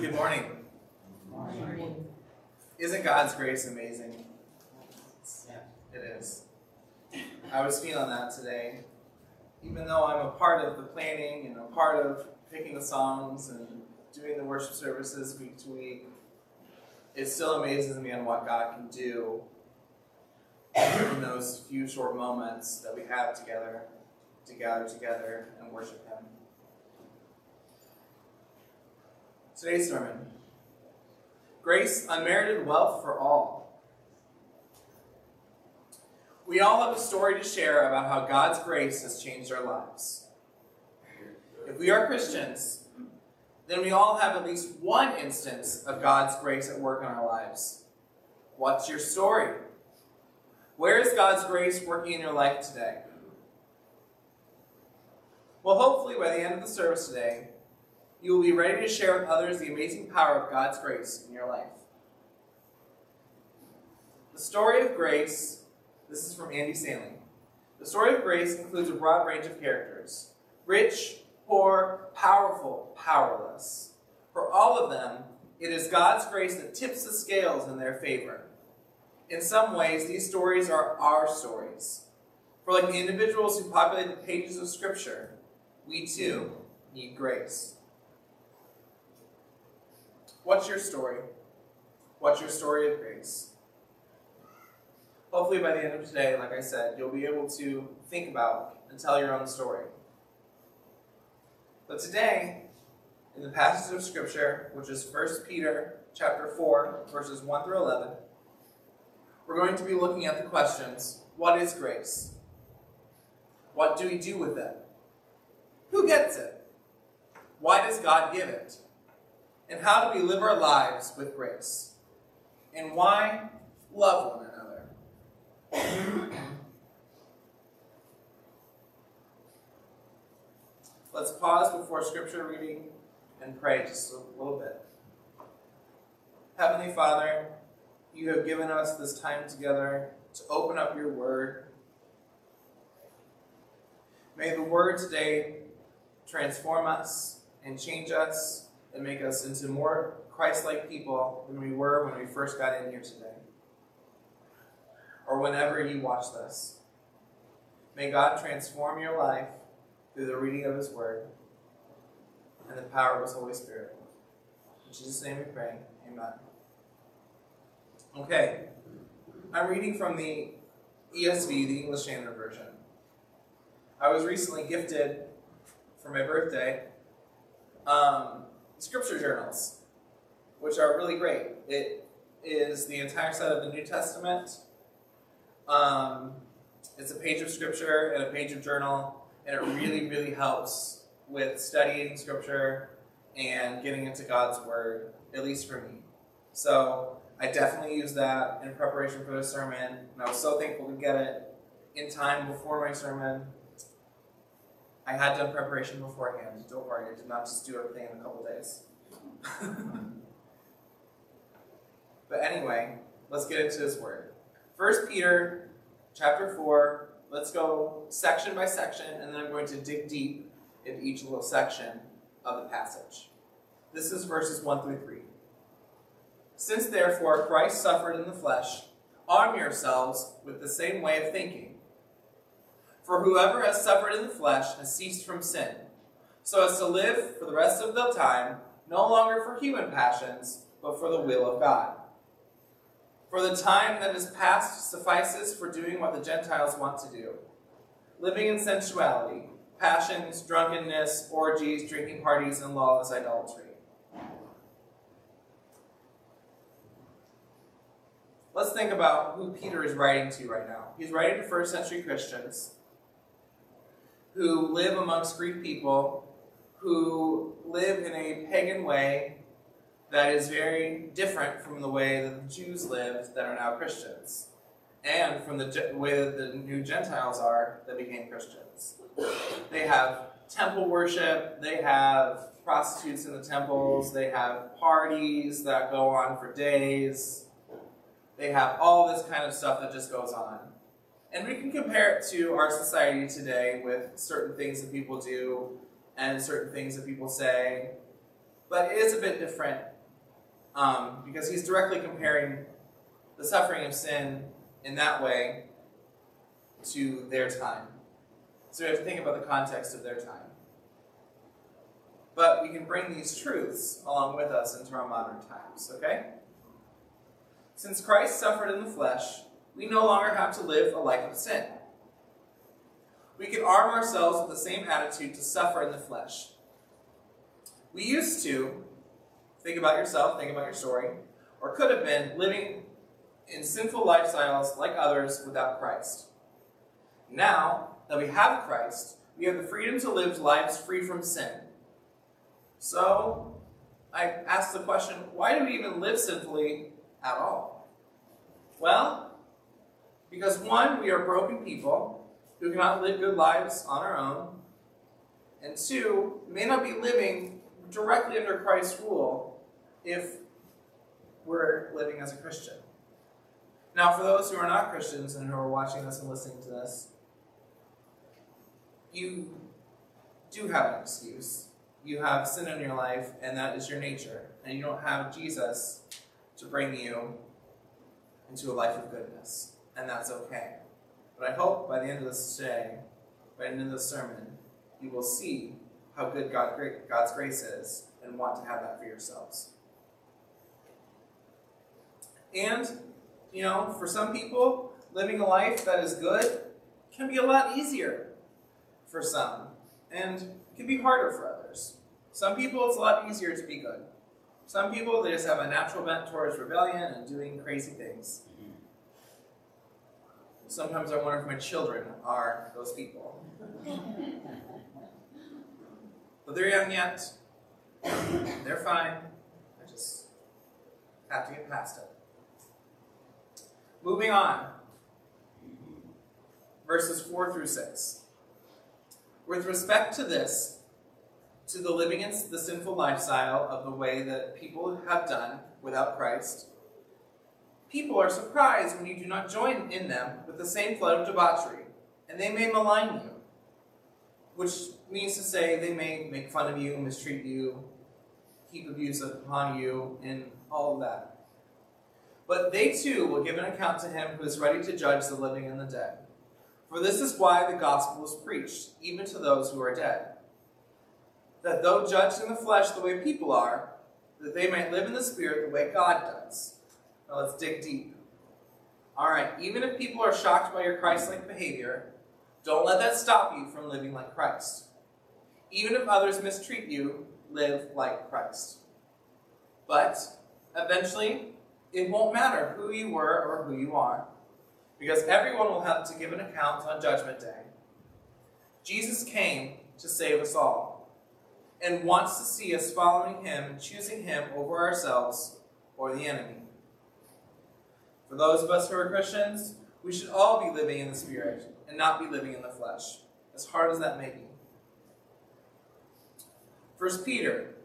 Good morning. Isn't God's grace amazing? It is. I was feeling that today. Even though I'm a part of the planning and a part of picking the songs and doing the worship services week to week, it still amazes me on what God can do in those few short moments that we have together to gather together and worship Him. Today's sermon Grace, unmerited wealth for all. We all have a story to share about how God's grace has changed our lives. If we are Christians, then we all have at least one instance of God's grace at work in our lives. What's your story? Where is God's grace working in your life today? Well, hopefully, by the end of the service today, you will be ready to share with others the amazing power of God's grace in your life. The story of grace, this is from Andy Stanley. The story of grace includes a broad range of characters rich, poor, powerful, powerless. For all of them, it is God's grace that tips the scales in their favor. In some ways, these stories are our stories. For like the individuals who populate the pages of Scripture, we too need grace. What's your story? What's your story of grace? Hopefully, by the end of today, like I said, you'll be able to think about and tell your own story. But today, in the passage of Scripture, which is 1 Peter chapter 4, verses 1 through 11, we're going to be looking at the questions What is grace? What do we do with it? Who gets it? Why does God give it? And how do we live our lives with grace? And why love one another? Let's pause before scripture reading and pray just a little bit. Heavenly Father, you have given us this time together to open up your word. May the word today transform us and change us and make us into more Christ like people than we were when we first got in here today, or whenever you watched us. May God transform your life through the reading of His Word and the power of His Holy Spirit. In Jesus' name we pray. Amen. Okay, I'm reading from the ESV, the English Standard Version. I was recently gifted for my birthday um, scripture journals, which are really great. It is the entire set of the New Testament. Um, it's a page of scripture and a page of journal, and it really, really helps with studying scripture and getting into God's word, at least for me. So I definitely use that in preparation for the sermon, and I was so thankful to get it in time before my sermon. I had done preparation beforehand. Don't worry, I did not just do everything in a couple days. but anyway, let's get into this word. First Peter chapter 4, let's go section by section, and then I'm going to dig deep into each little section of the passage. This is verses 1 through 3. Since therefore Christ suffered in the flesh, arm yourselves with the same way of thinking. For whoever has suffered in the flesh has ceased from sin, so as to live for the rest of the time, no longer for human passions, but for the will of God. For the time that is past suffices for doing what the Gentiles want to do living in sensuality, passions, drunkenness, orgies, drinking parties, and lawless idolatry. Let's think about who Peter is writing to right now. He's writing to first century Christians who live amongst Greek people, who live in a pagan way that is very different from the way that the Jews lived that are now Christians, and from the way that the new Gentiles are that became Christians. They have temple worship, they have prostitutes in the temples, they have parties that go on for days, they have all this kind of stuff that just goes on. And we can compare it to our society today with certain things that people do and certain things that people say. but it is a bit different um, because he's directly comparing the suffering of sin in that way to their time. So we have to think about the context of their time. But we can bring these truths along with us into our modern times, okay? Since Christ suffered in the flesh, we no longer have to live a life of sin. We can arm ourselves with the same attitude to suffer in the flesh. We used to, think about yourself, think about your story, or could have been living in sinful lifestyles like others without Christ. Now that we have Christ, we have the freedom to live lives free from sin. So, I ask the question why do we even live sinfully at all? Well, because one, we are broken people who cannot live good lives on our own, and two, may not be living directly under Christ's rule if we're living as a Christian. Now, for those who are not Christians and who are watching this and listening to this, you do have an excuse. You have sin in your life, and that is your nature. And you don't have Jesus to bring you into a life of goodness. And that's okay. But I hope by the end of this day, by the end of this sermon, you will see how good God, God's grace is and want to have that for yourselves. And, you know, for some people, living a life that is good can be a lot easier for some, and can be harder for others. Some people, it's a lot easier to be good. Some people, they just have a natural bent towards rebellion and doing crazy things. Sometimes I wonder if my children are those people. but they're young yet. They're fine. I just have to get past it. Moving on. Verses 4 through 6. With respect to this, to the living in the sinful lifestyle of the way that people have done without Christ, people are surprised when you do not join in them with the same flood of debauchery, and they may malign you, which means to say they may make fun of you, mistreat you, heap abuse upon you, and all of that. But they too will give an account to him who is ready to judge the living and the dead. For this is why the gospel is preached, even to those who are dead. That though judged in the flesh the way people are, that they might live in the spirit the way God does. Now let's dig deep. Alright, even if people are shocked by your Christ like behavior, don't let that stop you from living like Christ. Even if others mistreat you, live like Christ. But eventually, it won't matter who you were or who you are because everyone will have to give an account on Judgment Day. Jesus came to save us all and wants to see us following him and choosing him over ourselves or the enemy. For those of us who are Christians, we should all be living in the Spirit and not be living in the flesh, as hard as that may be. 1 Peter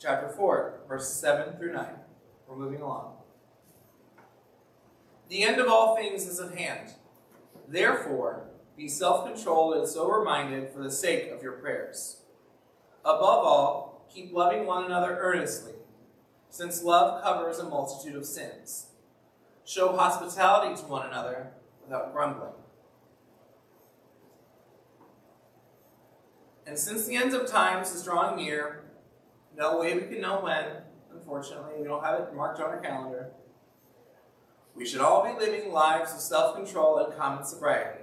chapter 4, verses 7 through 9. We're moving along. The end of all things is at hand. Therefore, be self controlled and sober minded for the sake of your prayers. Above all, keep loving one another earnestly, since love covers a multitude of sins. Show hospitality to one another without grumbling. And since the end of times is drawing near, no way we can know when, unfortunately, we don't have it marked on our calendar we should all be living lives of self control and common sobriety,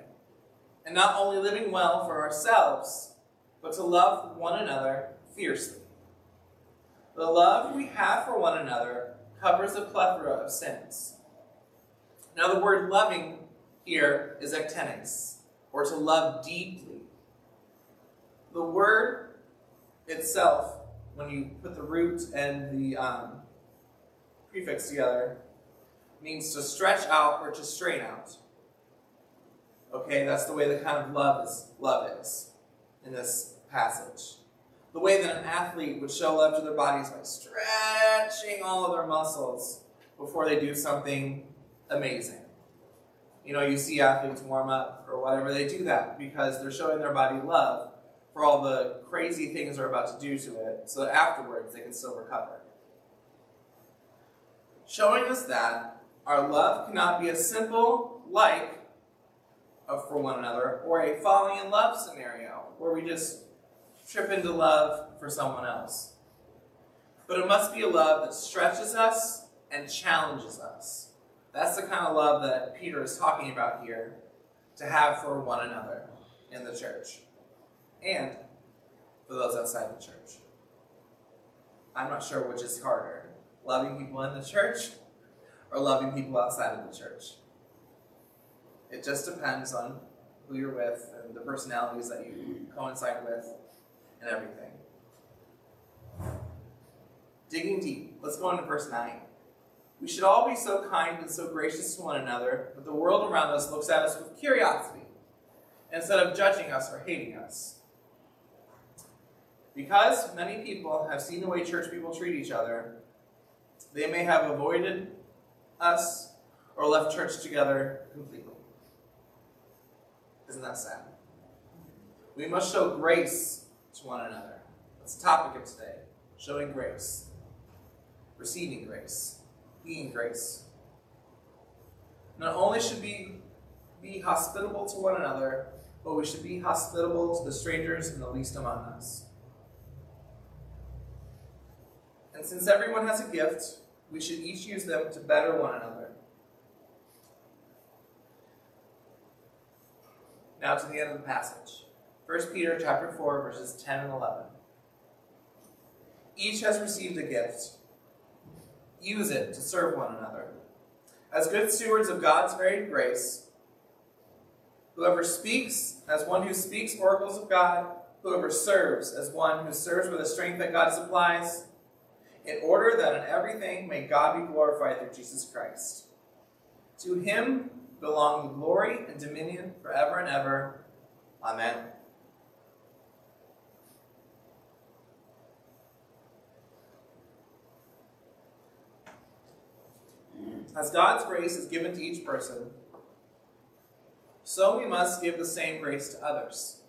and not only living well for ourselves, but to love one another fiercely. The love we have for one another covers a plethora of sins. Now, the word loving here is ektenes, or to love deeply. The word itself, when you put the root and the um, prefix together, means to stretch out or to strain out. Okay, that's the way the kind of love is love is in this passage. The way that an athlete would show love to their bodies by stretching all of their muscles before they do something amazing. You know, you see athletes warm up or whatever, they do that because they're showing their body love for all the crazy things they're about to do to it, so that afterwards they can still recover. Showing us that our love cannot be a simple like for one another or a falling in love scenario where we just trip into love for someone else. But it must be a love that stretches us and challenges us. That's the kind of love that Peter is talking about here to have for one another in the church and for those outside the church. I'm not sure which is harder loving people in the church or loving people outside of the church. It just depends on who you're with and the personalities that you coincide with and everything. Digging deep, let's go into verse 9. We should all be so kind and so gracious to one another that the world around us looks at us with curiosity instead of judging us or hating us. Because many people have seen the way church people treat each other, they may have avoided us or left church together completely. Isn't that sad? We must show grace to one another. That's the topic of today. Showing grace. Receiving grace. Being grace. Not only should we be hospitable to one another, but we should be hospitable to the strangers and the least among us. And since everyone has a gift, we should each use them to better one another. Now to the end of the passage. 1 Peter chapter 4, verses 10 and 11. Each has received a gift. Use it to serve one another. As good stewards of God's varied grace, whoever speaks as one who speaks oracles of God, whoever serves as one who serves with the strength that God supplies, in order that in everything may God be glorified through Jesus Christ. To him belong the glory and dominion forever and ever. Amen. As God's grace is given to each person, so we must give the same grace to others.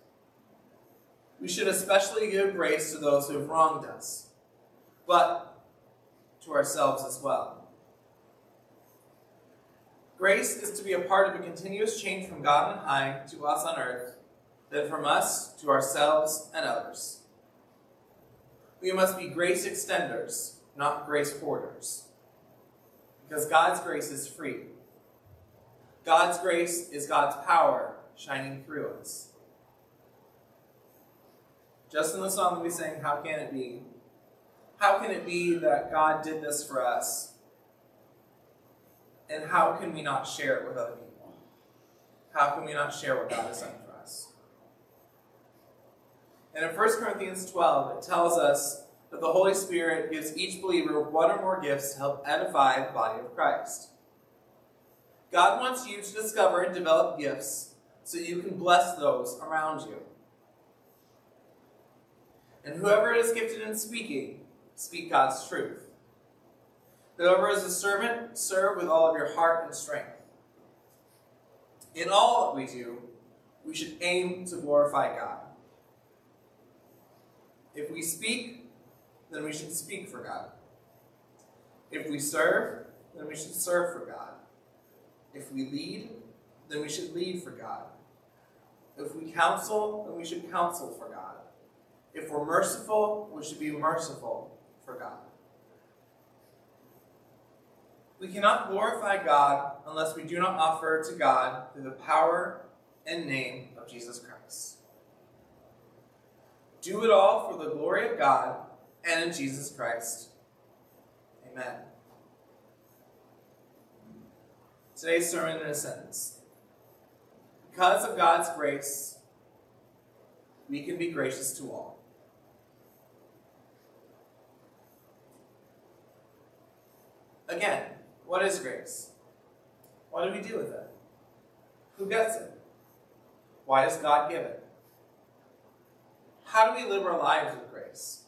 We should especially give grace to those who have wronged us, but to ourselves as well. Grace is to be a part of a continuous change from God on high to us on earth, then from us to ourselves and others. We must be grace extenders, not grace hoarders. Because God's grace is free. God's grace is God's power shining through us. Just in the song that we sang, How Can It Be? How can it be that God did this for us and how can we not share it with other people? How can we not share what God has done for us? And in 1 Corinthians 12, it tells us that the Holy Spirit gives each believer one or more gifts to help edify the body of Christ. God wants you to discover and develop gifts so you can bless those around you. And whoever is gifted in speaking, speak God's truth. Whoever is a servant, serve with all of your heart and strength. In all that we do, we should aim to glorify God. If we speak, then we should speak for God. If we serve, then we should serve for God. If we lead, then we should lead for God. If we counsel, then we should counsel for God. If we're merciful, we should be merciful for God. We cannot glorify God unless we do not offer to God through the power and name of Jesus Christ. Do it all for the glory of God and in Jesus Christ. Amen. Today's sermon in a sentence. Because of God's grace, we can be gracious to all. Again, what is grace? What do we do with it? Who gets it? Why does God give it? How do we live our lives with grace?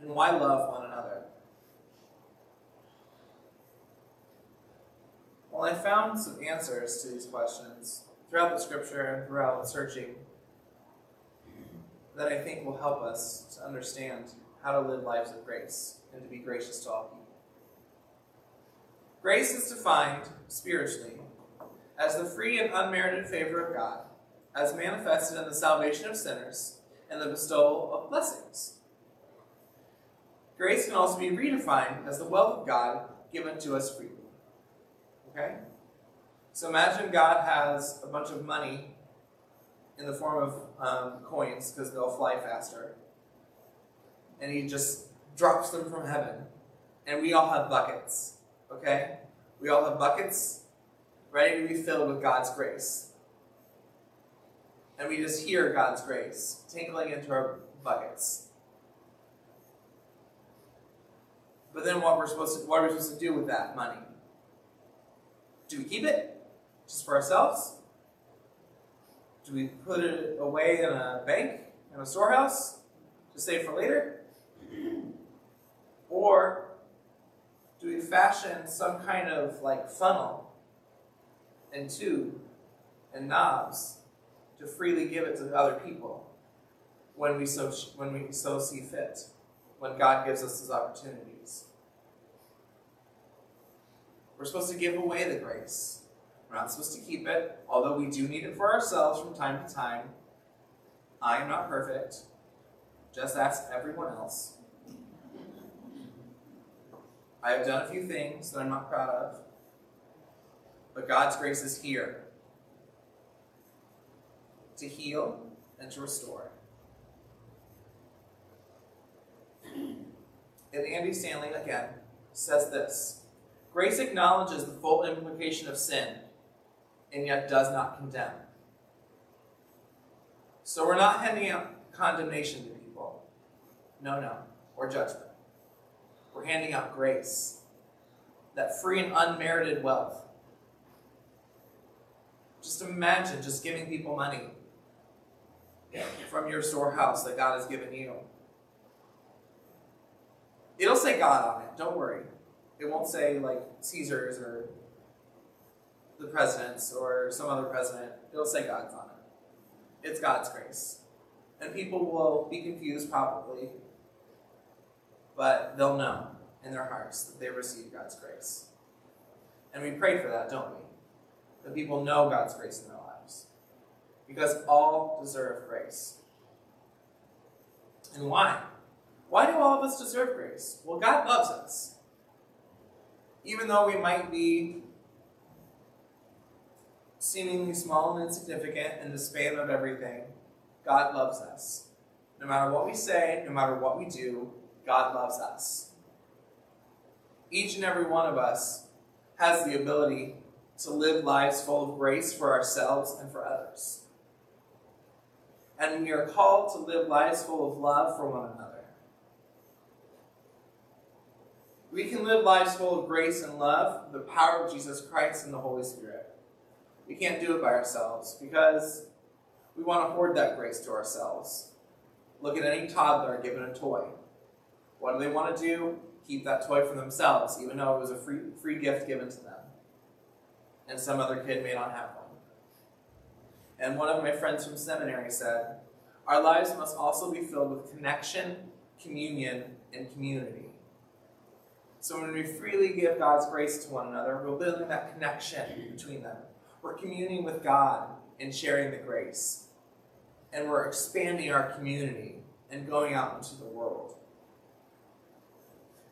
And why love one another? Well, I found some answers to these questions throughout the scripture and throughout searching. that I think will help us to understand how to live lives of grace and to be gracious to all people. Grace is defined spiritually as the free and unmerited favor of God, as manifested in the salvation of sinners and the bestowal of blessings. Grace can also be redefined as the wealth of God given to us freely. Okay? So imagine God has a bunch of money in the form of um, coins because they'll fly faster. And he just drops them from heaven. And we all have buckets. Okay? We all have buckets ready to be filled with God's grace. And we just hear God's grace tinkling into our buckets. But then what we're supposed to what are we supposed to do with that money? Do we keep it just for ourselves? Do we put it away in a bank, in a storehouse, to save for later? Or do we fashion some kind of like funnel and tube and knobs to freely give it to other people when we so when we so see fit, when God gives us those opportunities? We're supposed to give away the grace. We're not supposed to keep it, although we do need it for ourselves from time to time. I am not perfect. Just ask everyone else. I have done a few things that I'm not proud of, but God's grace is here to heal and to restore. And Andy Stanley, again, says this Grace acknowledges the full implication of sin and yet does not condemn. So we're not handing out condemnation to people. No, no. Or judgment. We're handing out grace. That free and unmerited wealth. Just imagine just giving people money from your storehouse that God has given you. It'll say God on it, don't worry. It won't say like Caesar's or the president's or some other president. It'll say God's on it. It's God's grace. And people will be confused probably, but they'll know in their hearts that they received God's grace. And we pray for that, don't we? That people know God's grace in their lives. Because all deserve grace. And why? Why do all of us deserve grace? Well, God loves us even though we might be seemingly small and insignificant in the span of everything, God loves us. No matter what we say, no matter what we do, God loves us. Each and every one of us has the ability to live lives full of grace for ourselves and for others. And we are called to live lives full of love for one another. We can live lives full of grace and love, the power of Jesus Christ and the Holy Spirit. We can't do it by ourselves because we want to hoard that grace to ourselves. Look at any toddler given a toy. What do they want to do? Keep that toy for themselves, even though it was a free, free gift given to them. And some other kid may not have one. And one of my friends from seminary said, Our lives must also be filled with connection, communion, and community. So when we freely give God's grace to one another, we're building that connection between them. We're communing with God and sharing the grace. And we're expanding our community and going out into the world.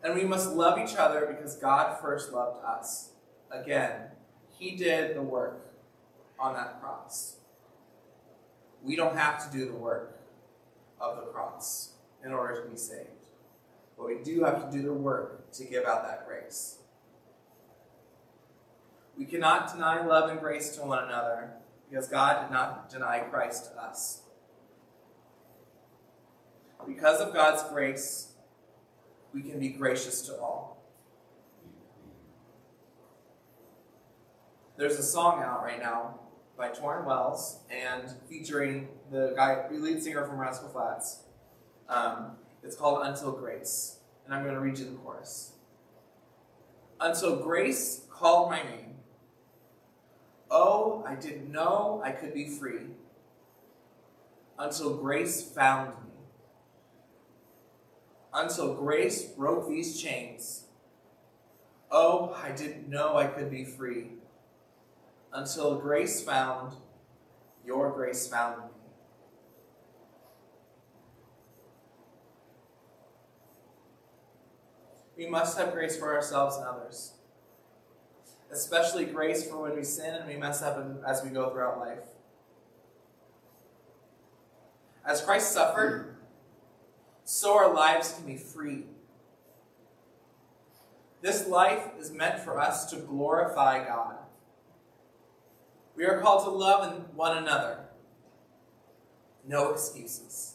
And we must love each other because God first loved us. Again, He did the work on that cross. We don't have to do the work of the cross in order to be saved. But we do have to do the work to give out that grace. We cannot deny love and grace to one another because God did not deny Christ to us. Because of God's grace, we can be gracious to all. There's a song out right now by Tauren Wells and featuring the guy, lead singer from Rascal Flatts. Um, it's called Until Grace. And I'm going to read you the chorus. Until grace called my name. Oh, I didn't know I could be free. until grace found me. Until grace broke these chains. Oh, I didn't know I could be free. Until grace found, your grace found me. We must have grace for ourselves and others. Especially grace for when we sin and we mess up as we go throughout life. As Christ suffered, so our lives can be free. This life is meant for us to glorify God. We are called to love one another. No excuses.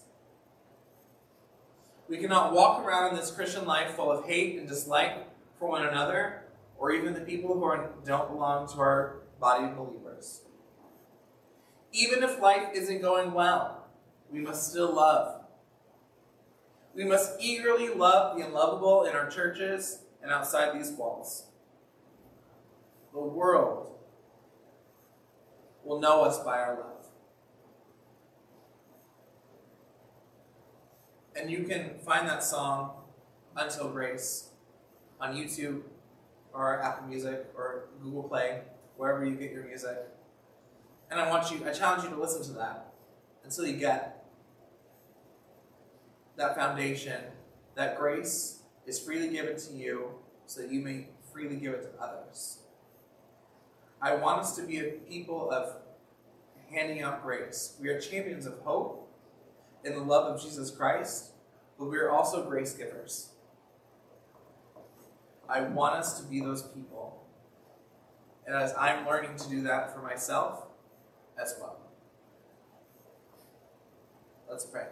We cannot walk around in this Christian life full of hate and dislike for one another, or even the people who are, don't belong to our body of believers. Even if life isn't going well, we must still love. We must eagerly love the unlovable in our churches and outside these walls. The world will know us by our love. And you can find that song, Until Grace, on YouTube or Apple Music or Google Play, wherever you get your music. And I want you, I challenge you to listen to that until you get that foundation, that grace is freely given to you so that you may freely give it to others. I want us to be a people of handing out grace. We are champions of hope in the love of Jesus Christ, but we are also grace givers. I want us to be those people. And as I'm learning to do that for myself as well. Let's pray.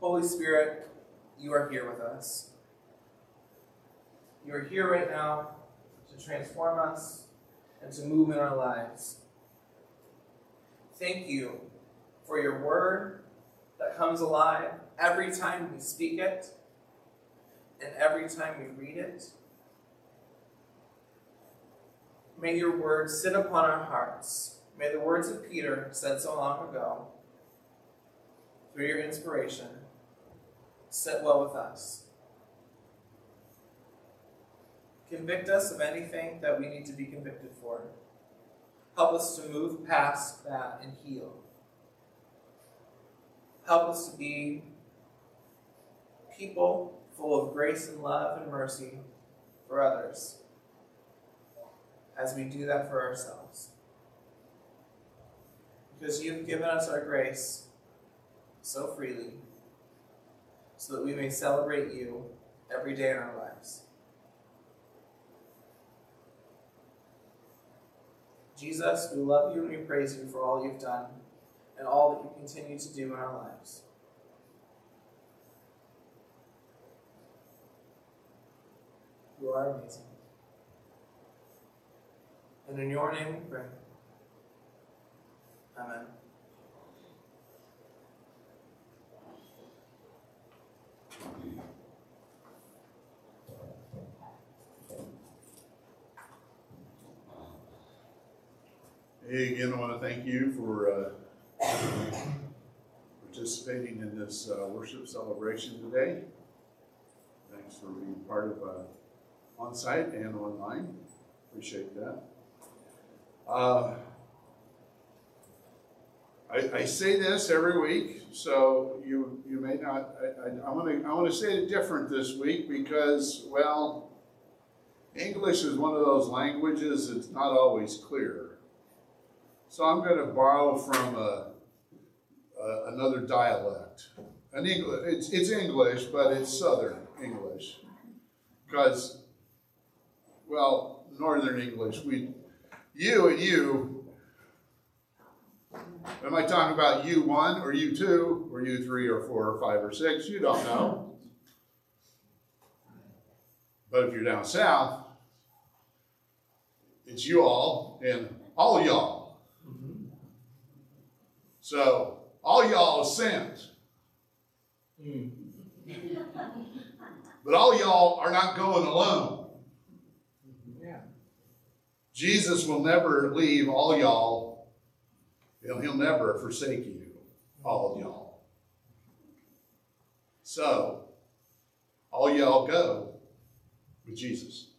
Holy Spirit, you are here with us. You are here right now to transform us and to move in our lives. Thank you for your word that comes alive every time we speak it and every time we read it. May your word sit upon our hearts. May the words of Peter, said so long ago, through your inspiration, sit well with us. Convict us of anything that we need to be convicted for. Help us to move past that and heal. Help us to be people full of grace and love and mercy for others as we do that for ourselves. Because you've given us our grace so freely so that we may celebrate you every day in our lives. Jesus, we love you and we praise you for all you've done and all that you continue to do in our lives. You are amazing. And in your name we pray. Amen. Hey, again, I want to thank you for uh, participating in this uh, worship celebration today. Thanks for being part of uh, on site and online. Appreciate that. Uh, I, I, say this every week, so you you may not. I, want to I want to say it different this week because well, English is one of those languages that's not always clear. So I'm going to borrow from a, a, another dialect. An English, it's, it's English, but it's Southern English. Because, well, Northern English, we, you and you, am I talking about you one or you two or you three or four or five or six? You don't know. But if you're down south, it's you all and all y'all. Mm-hmm. So all y'all. Mm. but all y'all are not going alone. Jesus will never leave all y'all He'll, he'll never forsake you, all y'all. So, all y'all go with Jesus.